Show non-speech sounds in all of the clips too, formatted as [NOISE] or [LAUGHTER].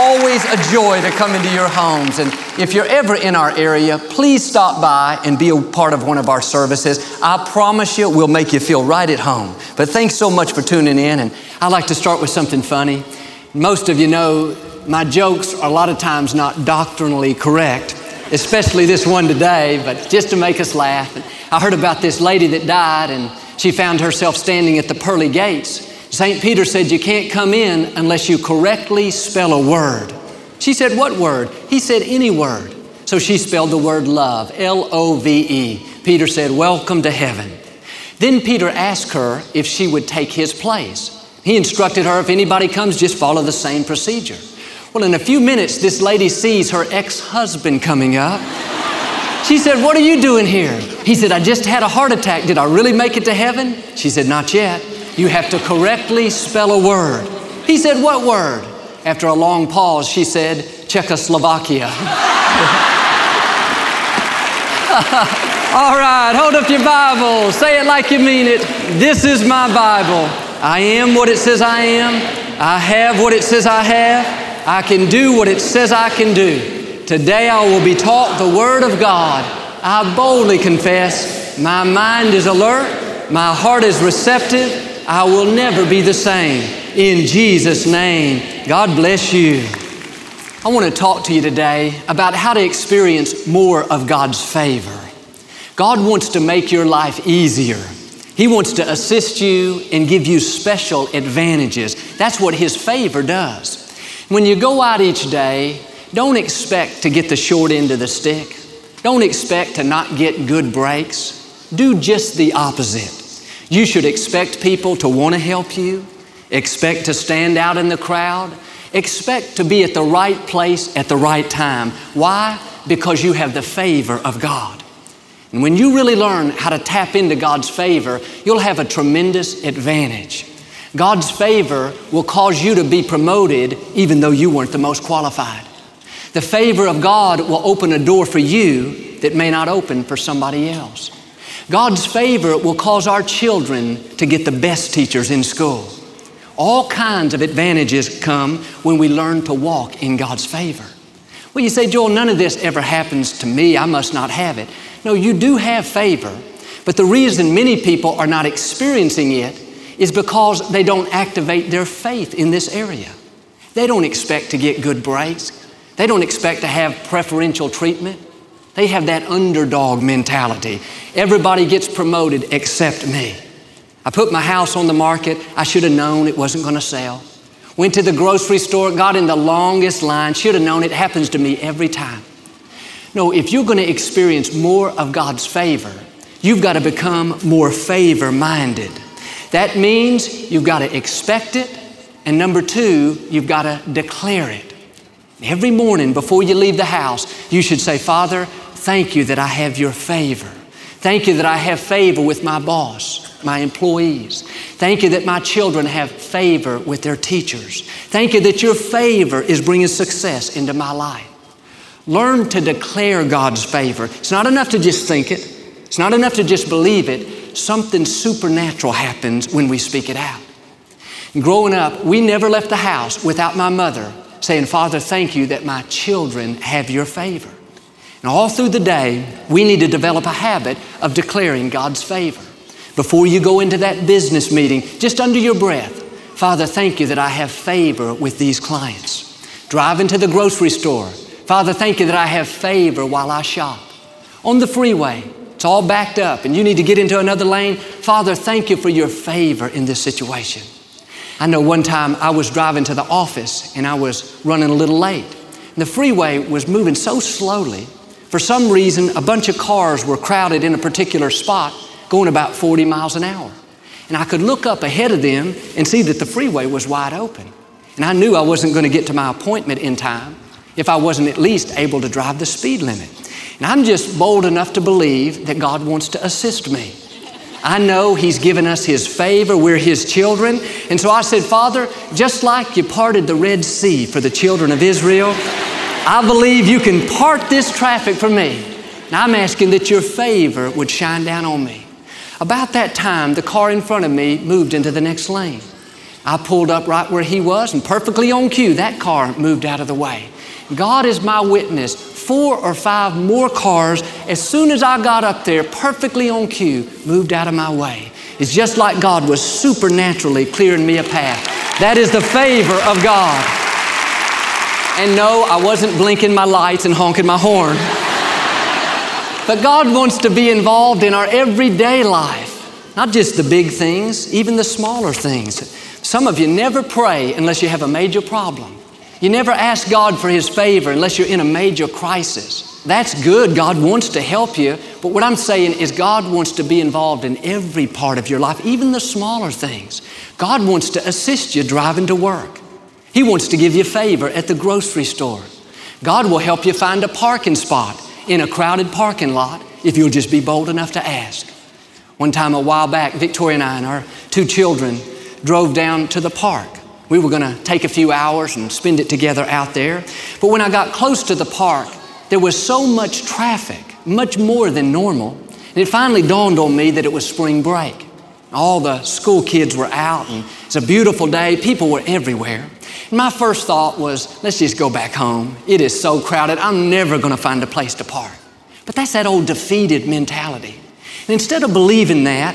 Always a joy to come into your homes. And if you're ever in our area, please stop by and be a part of one of our services. I promise you, we'll make you feel right at home. But thanks so much for tuning in. And I like to start with something funny. Most of you know my jokes are a lot of times not doctrinally correct, especially this one today, but just to make us laugh. I heard about this lady that died, and she found herself standing at the pearly gates. St. Peter said, You can't come in unless you correctly spell a word. She said, What word? He said, Any word. So she spelled the word love, L O V E. Peter said, Welcome to heaven. Then Peter asked her if she would take his place. He instructed her if anybody comes, just follow the same procedure. Well, in a few minutes, this lady sees her ex husband coming up. She said, What are you doing here? He said, I just had a heart attack. Did I really make it to heaven? She said, Not yet. You have to correctly spell a word. He said, What word? After a long pause, she said, Czechoslovakia. [LAUGHS] All right, hold up your Bible. Say it like you mean it. This is my Bible. I am what it says I am. I have what it says I have. I can do what it says I can do. Today I will be taught the Word of God. I boldly confess my mind is alert, my heart is receptive, I will never be the same. In Jesus' name, God bless you. I want to talk to you today about how to experience more of God's favor. God wants to make your life easier. He wants to assist you and give you special advantages. That's what His favor does. When you go out each day, don't expect to get the short end of the stick. Don't expect to not get good breaks. Do just the opposite. You should expect people to want to help you, expect to stand out in the crowd, expect to be at the right place at the right time. Why? Because you have the favor of God. And when you really learn how to tap into God's favor, you'll have a tremendous advantage. God's favor will cause you to be promoted even though you weren't the most qualified. The favor of God will open a door for you that may not open for somebody else. God's favor will cause our children to get the best teachers in school. All kinds of advantages come when we learn to walk in God's favor. Well, you say, Joel, none of this ever happens to me. I must not have it. No, you do have favor, but the reason many people are not experiencing it is because they don't activate their faith in this area. They don't expect to get good breaks. They don't expect to have preferential treatment. They have that underdog mentality. Everybody gets promoted except me. I put my house on the market. I should have known it wasn't going to sell. Went to the grocery store, got in the longest line, should have known it happens to me every time. No, if you're going to experience more of God's favor, you've got to become more favor minded. That means you've got to expect it, and number two, you've got to declare it. Every morning before you leave the house, you should say, Father, Thank you that I have your favor. Thank you that I have favor with my boss, my employees. Thank you that my children have favor with their teachers. Thank you that your favor is bringing success into my life. Learn to declare God's favor. It's not enough to just think it, it's not enough to just believe it. Something supernatural happens when we speak it out. growing up, we never left the house without my mother saying, Father, thank you that my children have your favor. And all through the day, we need to develop a habit of declaring God's favor. Before you go into that business meeting, just under your breath, Father, thank you that I have favor with these clients. Drive into the grocery store. Father, thank you that I have favor while I shop. On the freeway, it's all backed up and you need to get into another lane. Father, thank you for your favor in this situation. I know one time I was driving to the office and I was running a little late. And the freeway was moving so slowly for some reason, a bunch of cars were crowded in a particular spot going about 40 miles an hour. And I could look up ahead of them and see that the freeway was wide open. And I knew I wasn't going to get to my appointment in time. if I wasn't at least able to drive the speed limit. And I'm just bold enough to believe that God wants to assist me. I know He's given us His favor. We're His children. And so I said, Father, just like you parted the Red Sea for the children of Israel, I believe you can part this traffic for me. And I'm asking that your favor would shine down on me. About that time, the car in front of me moved into the next lane. I pulled up right where he was, and perfectly on cue, that car moved out of the way. God is my witness. Four or five more cars, as soon as I got up there, perfectly on cue, moved out of my way. It's just like God was supernaturally clearing me a path. That is the favor of God. And no, I wasn't blinking my lights and honking my horn. But God wants to be involved in our everyday life, not just the big things, even the smaller things. Some of you never pray unless you have a major problem. You never ask God for His favor unless you're in a major crisis. That's good. God wants to help you. But what I'm saying is, God wants to be involved in every part of your life, even the smaller things. God wants to assist you driving to work. He wants to give you favor at the grocery store. God will help you find a parking spot in a crowded parking lot if you'll just be bold enough to ask. One time a while back, Victoria and I and our two children drove down to the park. We were going to take a few hours and spend it together out there. But when I got close to the park, there was so much traffic, much more than normal. And it finally dawned on me that it was spring break. All the school kids were out, and it's a beautiful day. People were everywhere. My first thought was, let's just go back home. It is so crowded, I'm never going to find a place to park. But that's that old defeated mentality. And instead of believing that,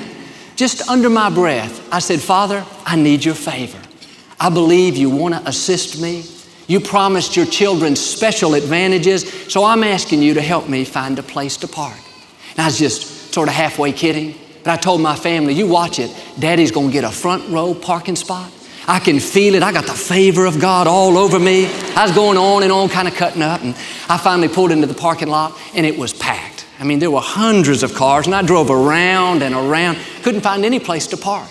just under my breath, I said, Father, I need your favor. I believe you want to assist me. You promised your children special advantages, so I'm asking you to help me find a place to park. And I was just sort of halfway kidding, but I told my family, you watch it. Daddy's going to get a front row parking spot. I can feel it. I got the favor of God all over me. I was going on and on, kind of cutting up, and I finally pulled into the parking lot, and it was packed. I mean, there were hundreds of cars, and I drove around and around, couldn't find any place to park.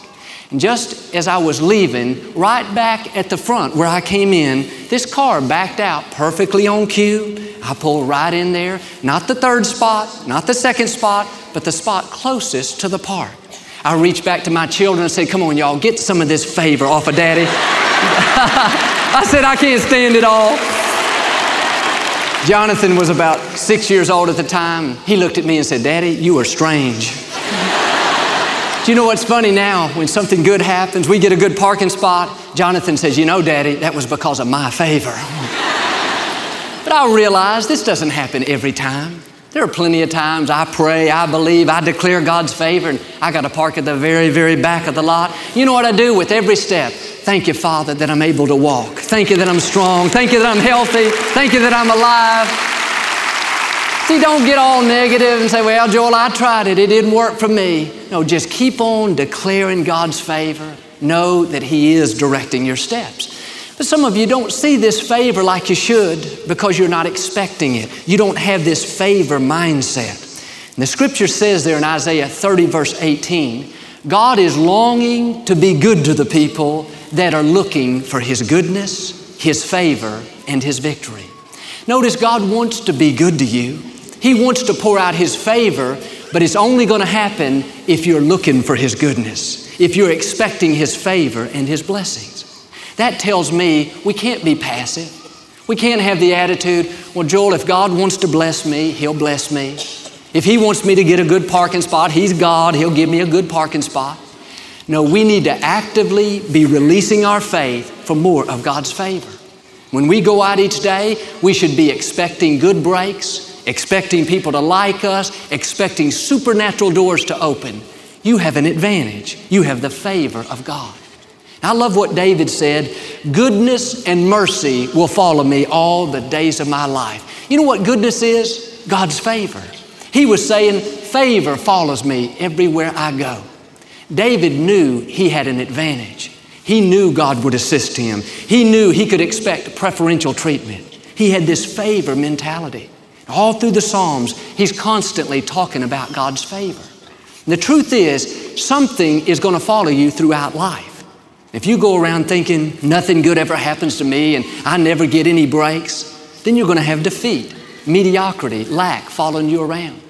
And just as I was leaving, right back at the front where I came in, this car backed out perfectly on cue. I pulled right in there, not the third spot, not the second spot, but the spot closest to the park. I reached back to my children and said, Come on, y'all, get some of this favor off of daddy. [LAUGHS] I said, I can't stand it all. Jonathan was about six years old at the time. He looked at me and said, Daddy, you are strange. Do you know what's funny now? When something good happens, we get a good parking spot. Jonathan says, You know, Daddy, that was because of my favor. [LAUGHS] but I realize this doesn't happen every time. There are plenty of times I pray, I believe, I declare God's favor, and I got to park at the very, very back of the lot. You know what I do with every step? Thank you, Father, that I'm able to walk. Thank you that I'm strong. Thank you that I'm healthy. Thank you that I'm alive. See, don't get all negative and say, well, Joel, I tried it. It didn't work for me. No, just keep on declaring God's favor. Know that He is directing your steps. But some of you don't see this favor like you should because you're not expecting it. You don't have this favor mindset. And the scripture says there in Isaiah 30, verse 18, God is longing to be good to the people that are looking for His goodness, His favor, and His victory. Notice God wants to be good to you. He wants to pour out His favor, but it's only going to happen if you're looking for His goodness, if you're expecting His favor and His blessings. That tells me we can't be passive. We can't have the attitude, well, Joel, if God wants to bless me, He'll bless me. If He wants me to get a good parking spot, He's God, He'll give me a good parking spot. No, we need to actively be releasing our faith for more of God's favor. When we go out each day, we should be expecting good breaks, expecting people to like us, expecting supernatural doors to open. You have an advantage. You have the favor of God. I love what David said goodness and mercy will follow me all the days of my life. You know what goodness is? God's favor. He was saying, favor follows me everywhere I go. David knew he had an advantage. He knew God would assist him. He knew he could expect preferential treatment. He had this favor mentality. All through the Psalms, he's constantly talking about God's favor. And the truth is, something is going to follow you throughout life. If you go around thinking nothing good ever happens to me and I never get any breaks, then you're going to have defeat, mediocrity, lack following you around.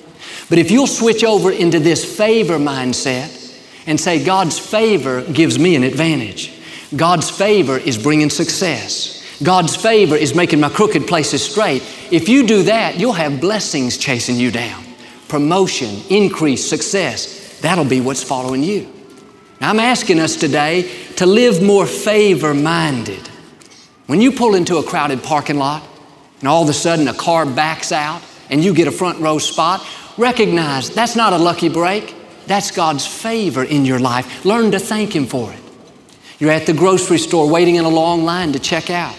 But if you'll switch over into this favor mindset and say, God's favor gives me an advantage, God's favor is bringing success. God's favor is making my crooked places straight. If you do that, you'll have blessings chasing you down promotion, increase, success. That'll be what's following you. I'm asking us today to live more favor minded. When you pull into a crowded parking lot and all of a sudden a car backs out and you get a front row spot, recognize that's not a lucky break. That's God's favor in your life. Learn to thank Him for it. You're at the grocery store waiting in a long line to check out.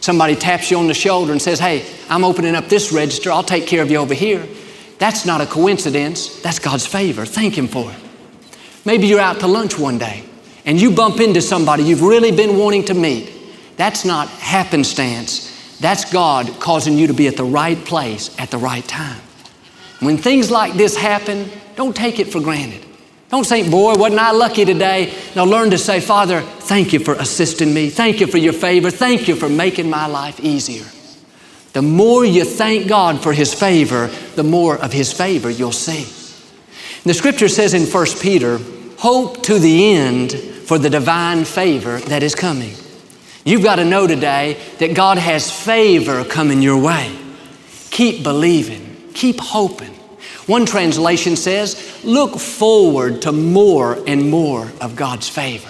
Somebody taps you on the shoulder and says, Hey, I'm opening up this register. I'll take care of you over here. That's not a coincidence. That's God's favor. Thank Him for it. Maybe you're out to lunch one day and you bump into somebody you've really been wanting to meet. That's not happenstance. That's God causing you to be at the right place at the right time. When things like this happen, don't take it for granted. Don't say, boy, wasn't I lucky today? Now learn to say, Father, thank you for assisting me. Thank you for your favor. Thank you for making my life easier. The more you thank God for His favor, the more of His favor you'll see. The scripture says in 1 Peter, hope to the end for the divine favor that is coming. You've got to know today that God has favor coming your way. Keep believing, keep hoping. One translation says, look forward to more and more of God's favor.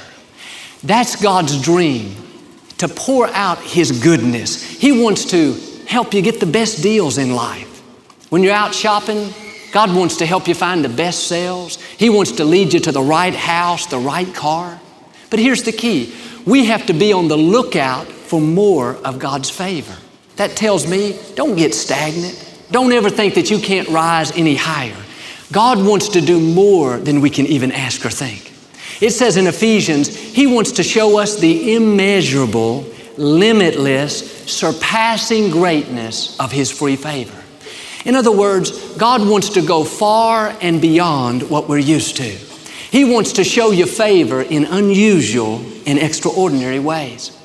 That's God's dream to pour out His goodness. He wants to help you get the best deals in life. When you're out shopping, God wants to help you find the best sales. He wants to lead you to the right house, the right car. But here's the key we have to be on the lookout for more of God's favor. That tells me don't get stagnant. Don't ever think that you can't rise any higher. God wants to do more than we can even ask or think. It says in Ephesians, He wants to show us the immeasurable, limitless, surpassing greatness of His free favor. In other words, God wants to go far and beyond what we're used to. He wants to show you favor in unusual and extraordinary ways.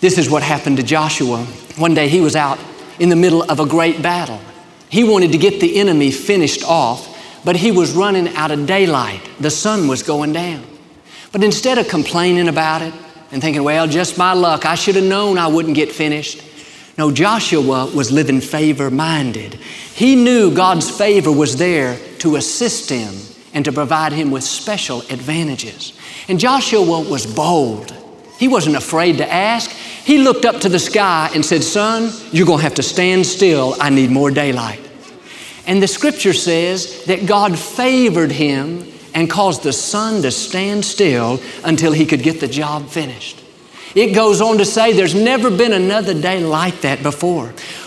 This is what happened to Joshua. One day he was out in the middle of a great battle. He wanted to get the enemy finished off, but he was running out of daylight. The sun was going down. But instead of complaining about it and thinking, well, just my luck, I should have known I wouldn't get finished. No, Joshua was living favor minded. He knew God's favor was there to assist him and to provide him with special advantages. And Joshua was bold. He wasn't afraid to ask. He looked up to the sky and said, Sun, you're going to have to stand still. I need more daylight. And the scripture says that God favored him and caused the sun to stand still until he could get the job finished. It goes on to say there's never been another day like that before.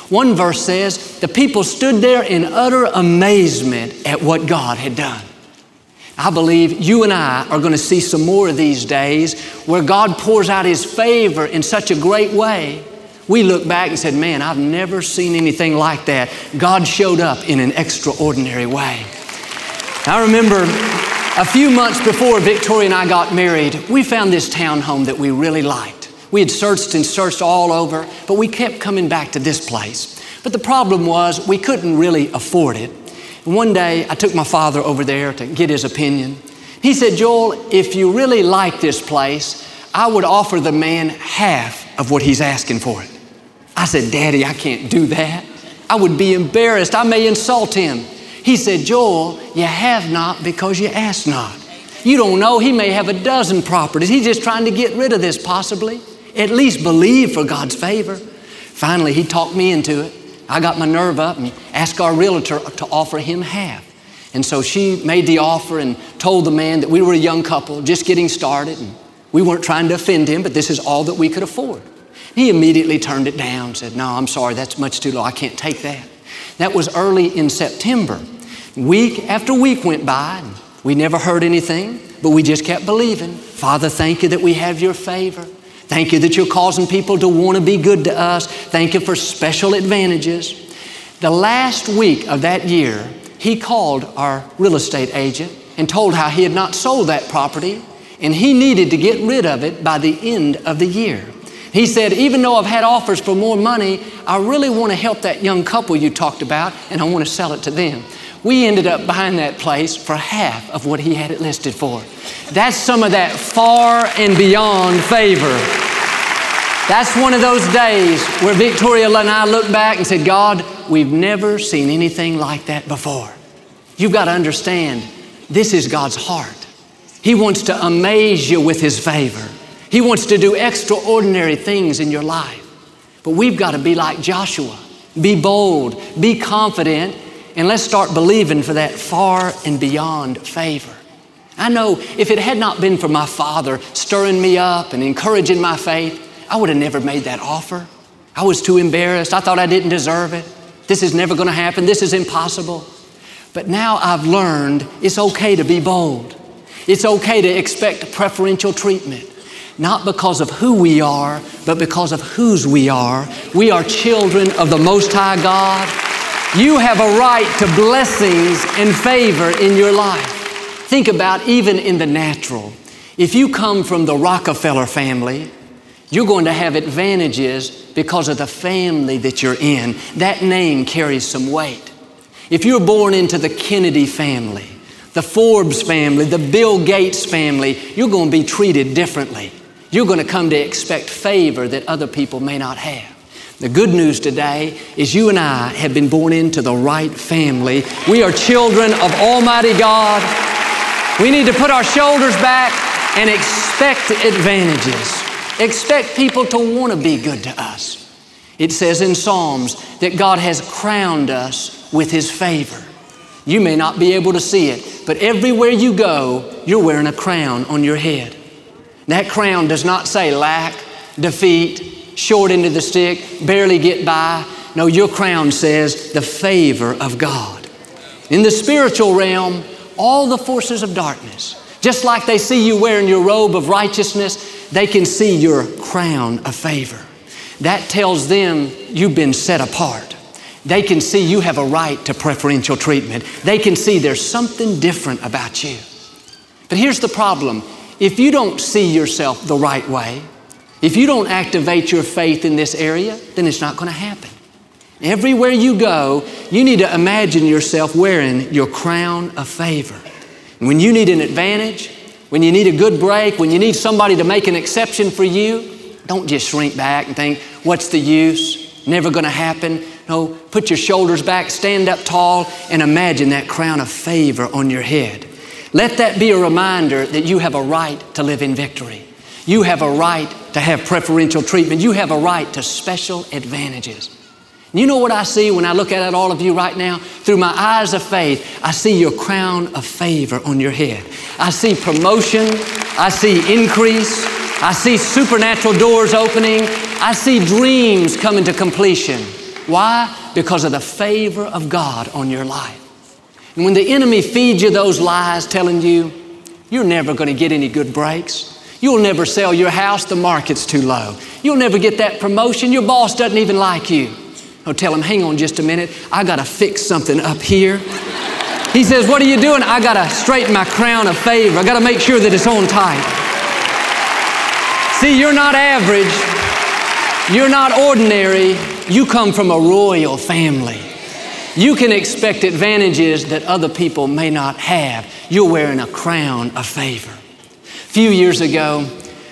One verse says the people stood there in utter amazement at what God had done. I believe you and I are going to see some more of these days where God pours out His favor in such a great way. We look back and said, Man, I've never seen anything like that. God showed up in an extraordinary way. I remember a few months before Victoria and I got married, we found this townhome that we really liked. We had searched and searched all over, but we kept coming back to this place. But the problem was we couldn't really afford it. One day I took my father over there to get his opinion. He said, Joel, if you really like this place, I would offer the man half of what he's asking for it. I said, Daddy, I can't do that. I would be embarrassed. I may insult him. He said, Joel, you have not because you ask not. You don't know, he may have a dozen properties. He's just trying to get rid of this, possibly. At least believe for God's favor. Finally, he talked me into it. I got my nerve up and asked our realtor to offer him half. And so she made the offer and told the man that we were a young couple just getting started and we weren't trying to offend him, but this is all that we could afford. He immediately turned it down, said, No, I'm sorry, that's much too low. I can't take that. That was early in September. Week after week went by, and we never heard anything, but we just kept believing. Father, thank you that we have your favor. Thank you that you're causing people to want to be good to us. Thank you for special advantages. The last week of that year, he called our real estate agent and told how he had not sold that property and he needed to get rid of it by the end of the year. He said, Even though I've had offers for more money, I really want to help that young couple you talked about and I want to sell it to them. We ended up buying that place for half of what he had it listed for. That's some of that far and beyond favor. That's one of those days where Victoria and I looked back and said, God, we've never seen anything like that before. You've got to understand, this is God's heart. He wants to amaze you with His favor. He wants to do extraordinary things in your life. But we've got to be like Joshua be bold, be confident, and let's start believing for that far and beyond favor. I know if it had not been for my father stirring me up and encouraging my faith, I would have never made that offer. I was too embarrassed. I thought I didn't deserve it. This is never going to happen. This is impossible. But now I've learned it's okay to be bold. It's okay to expect preferential treatment, not because of who we are, but because of whose we are. We are children of the Most High God. You have a right to blessings and favor in your life. Think about even in the natural. If you come from the Rockefeller family, you're going to have advantages because of the family that you're in. That name carries some weight. If you're born into the Kennedy family, the Forbes family, the Bill Gates family, you're going to be treated differently. You're going to come to expect favor that other people may not have. The good news today is you and I have been born into the right family. We are children of Almighty God. We need to put our shoulders back and expect advantages. Expect people to want to be good to us. It says in Psalms that God has crowned us with His favor. You may not be able to see it, but everywhere you go, you're wearing a crown on your head. That crown does not say lack, defeat, short into the stick, barely get by. No, your crown says the favor of God. In the spiritual realm, all the forces of darkness, just like they see you wearing your robe of righteousness, they can see your crown of favor. That tells them you've been set apart. They can see you have a right to preferential treatment. They can see there's something different about you. But here's the problem if you don't see yourself the right way, if you don't activate your faith in this area, then it's not going to happen. Everywhere you go, you need to imagine yourself wearing your crown of favor. When you need an advantage, when you need a good break, when you need somebody to make an exception for you, don't just shrink back and think, what's the use? Never going to happen. No, put your shoulders back, stand up tall, and imagine that crown of favor on your head. Let that be a reminder that you have a right to live in victory. You have a right to have preferential treatment. You have a right to special advantages. You know what I see when I look at all of you right now? Through my eyes of faith, I see your crown of favor on your head. I see promotion. I see increase. I see supernatural doors opening. I see dreams coming to completion. Why? Because of the favor of God on your life. And when the enemy feeds you those lies telling you you're never going to get any good breaks, you'll never sell your house, the market's too low, you'll never get that promotion, your boss doesn't even like you. I'll tell him, hang on just a minute, I got to fix something up here. He says, What are you doing? I got to straighten my crown of favor. I got to make sure that it's on tight. See, you're not average. You're not ordinary. You come from a royal family. You can expect advantages that other people may not have. You're wearing a crown of favor. Few years ago,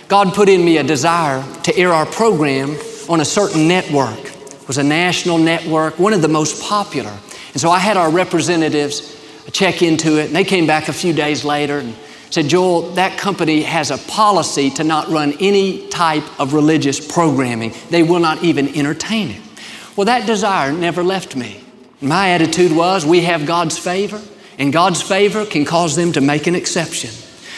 God put in me a desire to air our program on a certain network. It was a national network, one of the most popular. And so I had our representatives check into it, and they came back a few days later and said, Joel, that company has a policy to not run any type of religious programming. They will not even entertain it. Well, that desire never left me. My attitude was we have God's favor, and God's favor can cause them to make an exception.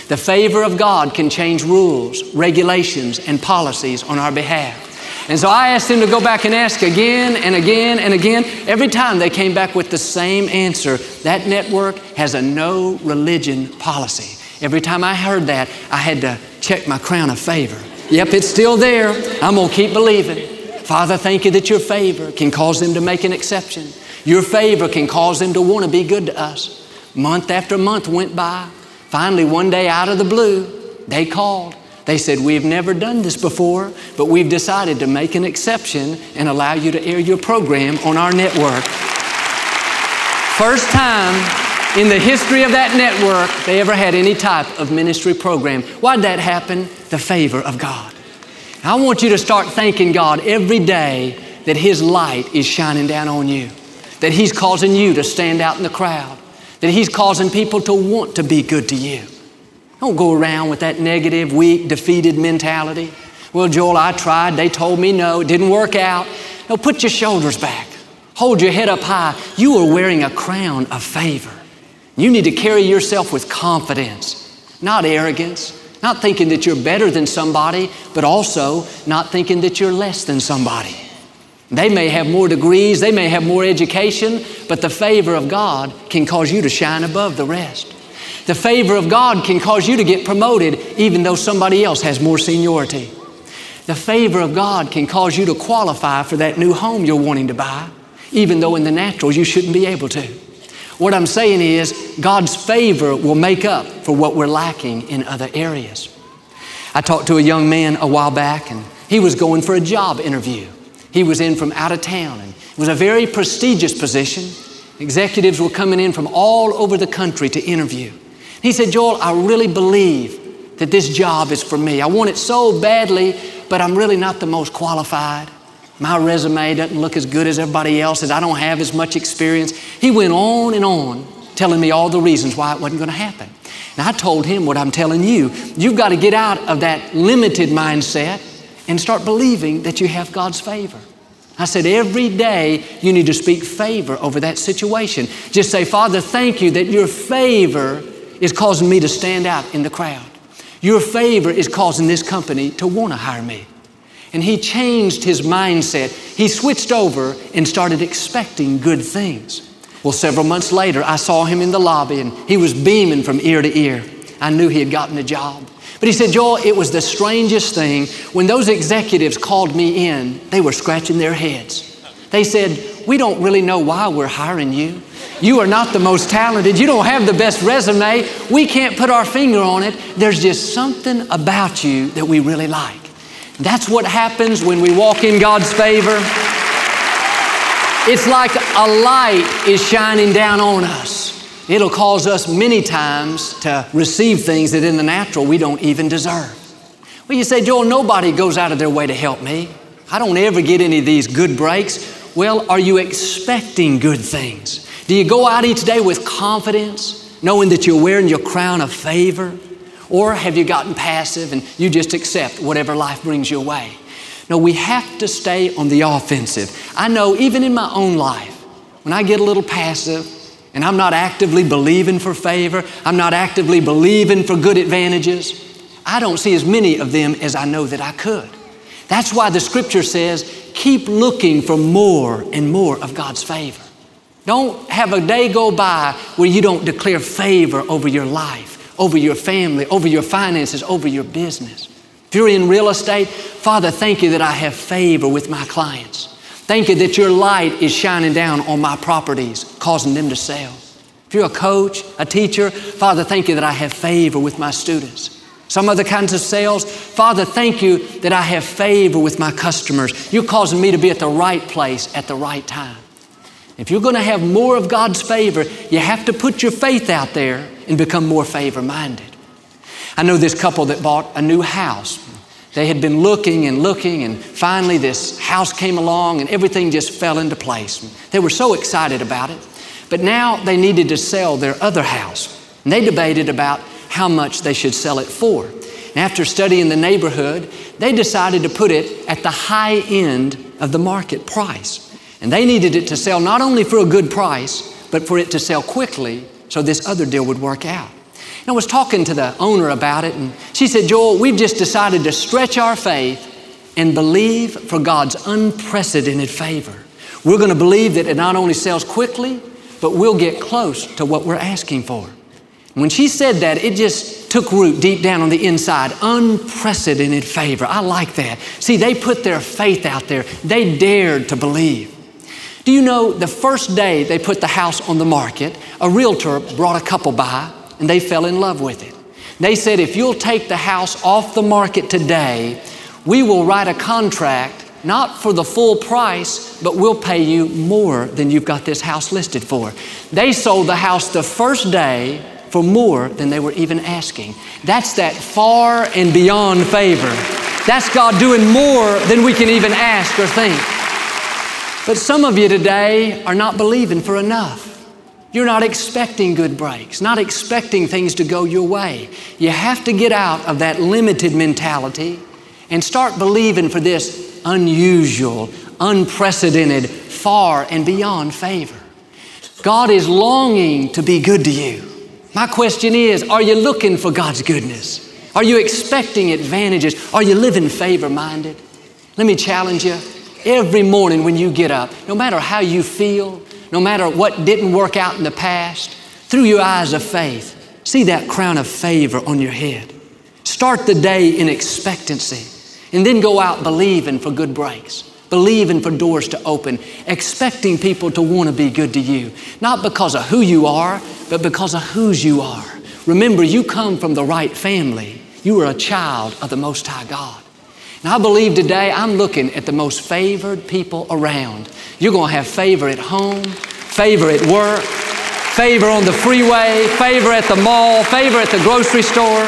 The favor of God can change rules, regulations, and policies on our behalf. And so I asked them to go back and ask again and again and again. Every time they came back with the same answer that network has a no religion policy. Every time I heard that, I had to check my crown of favor. Yep, it's still there. I'm going to keep believing. Father, thank you that your favor can cause them to make an exception. Your favor can cause them to want to be good to us. Month after month went by. Finally, one day out of the blue, they called. They said, We've never done this before, but we've decided to make an exception and allow you to air your program on our network. First time in the history of that network they ever had any type of ministry program. Why'd that happen? The favor of God. I want you to start thanking God every day that His light is shining down on you, that He's causing you to stand out in the crowd, that He's causing people to want to be good to you. Don't go around with that negative, weak, defeated mentality. Well, Joel, I tried. They told me no. It didn't work out. No, put your shoulders back. Hold your head up high. You are wearing a crown of favor. You need to carry yourself with confidence, not arrogance, not thinking that you're better than somebody, but also not thinking that you're less than somebody. They may have more degrees, they may have more education, but the favor of God can cause you to shine above the rest. The favor of God can cause you to get promoted even though somebody else has more seniority. The favor of God can cause you to qualify for that new home you're wanting to buy, even though in the natural you shouldn't be able to. What I'm saying is, God's favor will make up for what we're lacking in other areas. I talked to a young man a while back, and he was going for a job interview. He was in from out of town, and it was a very prestigious position. Executives were coming in from all over the country to interview. He said, Joel, I really believe that this job is for me. I want it so badly, but I'm really not the most qualified. My resume doesn't look as good as everybody else's. I don't have as much experience. He went on and on telling me all the reasons why it wasn't going to happen. And I told him what I'm telling you. You've got to get out of that limited mindset and start believing that you have God's favor. I said, every day you need to speak favor over that situation. Just say, Father, thank you that your favor is causing me to stand out in the crowd. Your favor is causing this company to want to hire me. And he changed his mindset. He switched over and started expecting good things. Well, several months later, I saw him in the lobby and he was beaming from ear to ear. I knew he had gotten a job. But he said, Joel, it was the strangest thing. When those executives called me in, they were scratching their heads. They said, We don't really know why we're hiring you. You are not the most talented. You don't have the best resume. We can't put our finger on it. There's just something about you that we really like. That's what happens when we walk in God's favor. It's like a light is shining down on us. It'll cause us many times to receive things that in the natural we don't even deserve. Well, you say, Joel, nobody goes out of their way to help me. I don't ever get any of these good breaks. Well, are you expecting good things? Do you go out each day with confidence, knowing that you're wearing your crown of favor? Or have you gotten passive and you just accept whatever life brings your way? No, we have to stay on the offensive. I know even in my own life, when I get a little passive and I'm not actively believing for favor, I'm not actively believing for good advantages, I don't see as many of them as I know that I could. That's why the scripture says, keep looking for more and more of God's favor. Don't have a day go by where you don't declare favor over your life, over your family, over your finances, over your business. If you're in real estate, Father, thank you that I have favor with my clients. Thank you that your light is shining down on my properties, causing them to sell. If you're a coach, a teacher, Father, thank you that I have favor with my students. Some other kinds of sales, Father, thank you that I have favor with my customers. You're causing me to be at the right place at the right time. If you're going to have more of God's favor, you have to put your faith out there and become more favor minded. I know this couple that bought a new house. They had been looking and looking, and finally, this house came along and everything just fell into place. They were so excited about it. But now they needed to sell their other house. And they debated about how much they should sell it for. And after studying the neighborhood, they decided to put it at the high end of the market price. And they needed it to sell not only for a good price, but for it to sell quickly so this other deal would work out. I was talking to the owner about it, and she said, Joel, we've just decided to stretch our faith and believe for God's unprecedented favor. We're going to believe that it not only sells quickly, but we'll get close to what we're asking for. When she said that, it just took root deep down on the inside. Unprecedented favor. I like that. See, they put their faith out there, they dared to believe. Do you know the first day they put the house on the market, a realtor brought a couple by and they fell in love with it. They said, if you'll take the house off the market today, we will write a contract not for the full price, but we'll pay you more than you've got this house listed for. They sold the house the first day for more than they were even asking. That's that far and beyond favor. That's God doing more than we can even ask or think. But some of you today are not believing for enough. You're not expecting good breaks, not expecting things to go your way. You have to get out of that limited mentality and start believing for this unusual, unprecedented, far and beyond favor. God is longing to be good to you. My question is are you looking for God's goodness? Are you expecting advantages? Are you living favor minded? Let me challenge you. Every morning when you get up, no matter how you feel, no matter what didn't work out in the past, through your eyes of faith, see that crown of favor on your head. Start the day in expectancy and then go out believing for good breaks, believing for doors to open, expecting people to want to be good to you, not because of who you are, but because of whose you are. Remember, you come from the right family. You are a child of the Most High God. And I believe today I'm looking at the most favored people around. You're going to have favor at home, favor at work, favor on the freeway, favor at the mall, favor at the grocery store,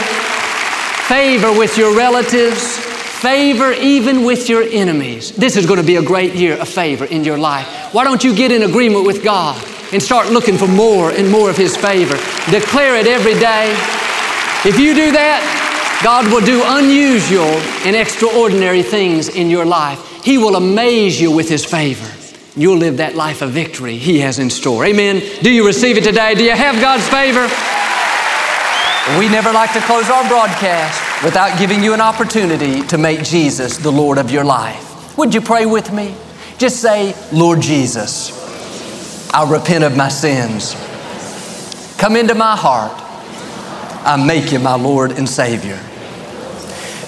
favor with your relatives, favor even with your enemies. This is going to be a great year of favor in your life. Why don't you get in agreement with God and start looking for more and more of His favor? Declare it every day. If you do that, God will do unusual and extraordinary things in your life. He will amaze you with His favor. You'll live that life of victory He has in store. Amen. Do you receive it today? Do you have God's favor? We never like to close our broadcast without giving you an opportunity to make Jesus the Lord of your life. Would you pray with me? Just say, Lord Jesus, I repent of my sins. Come into my heart. I make you my Lord and Savior.